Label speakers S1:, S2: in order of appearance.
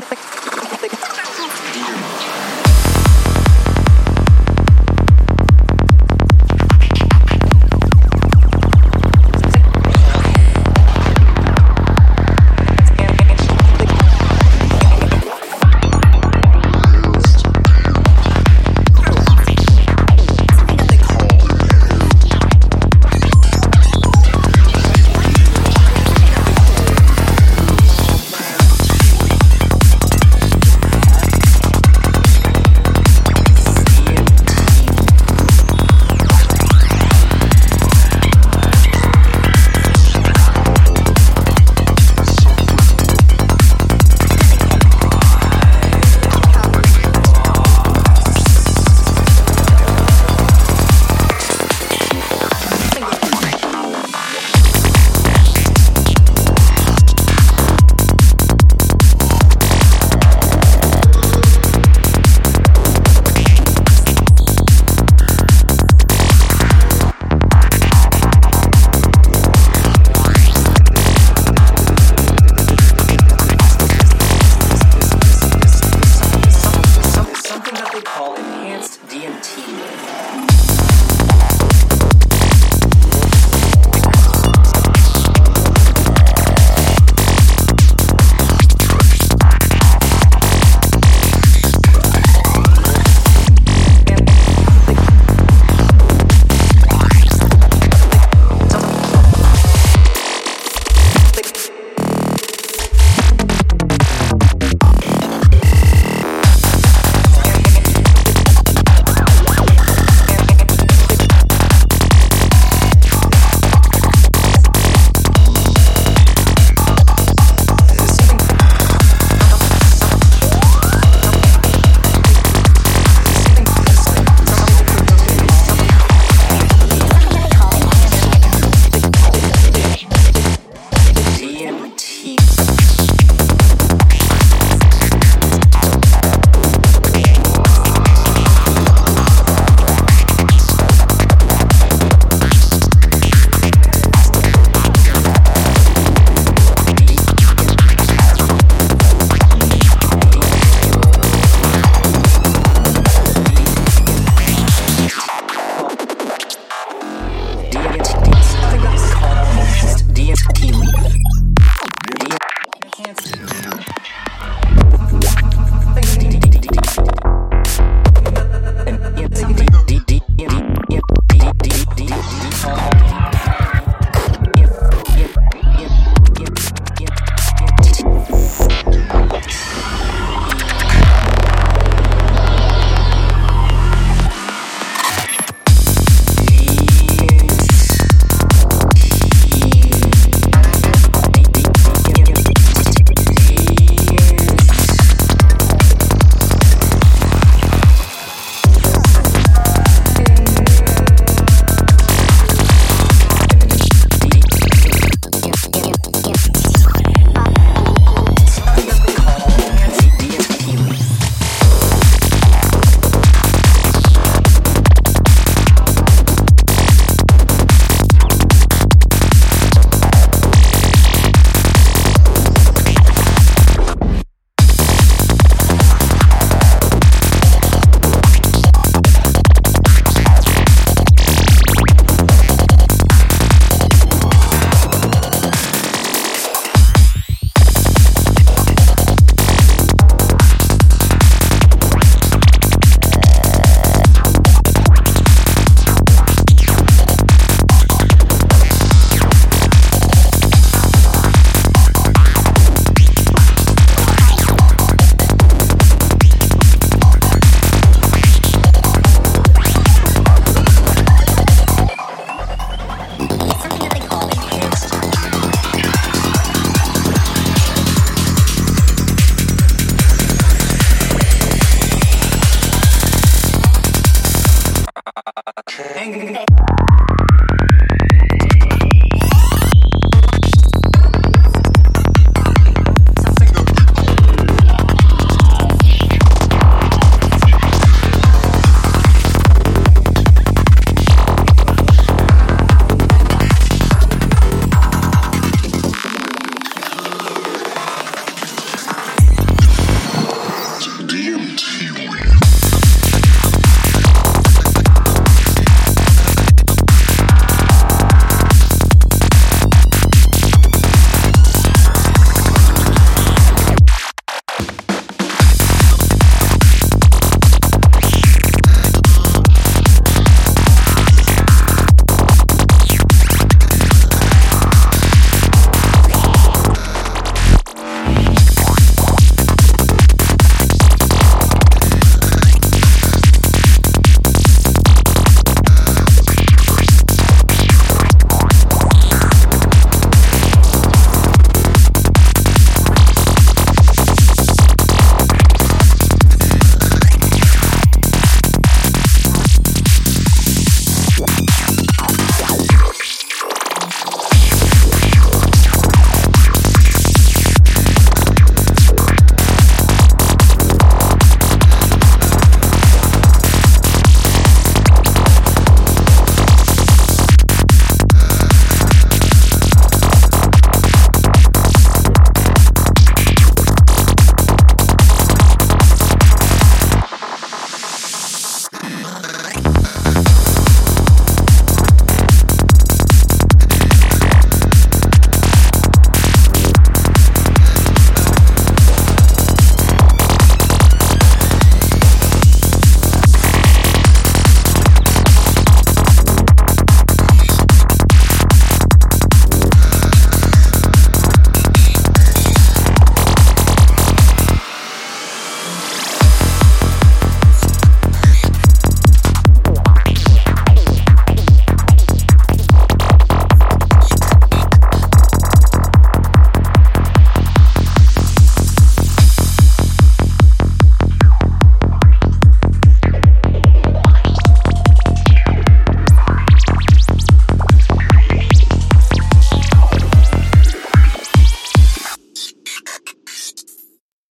S1: something Hey.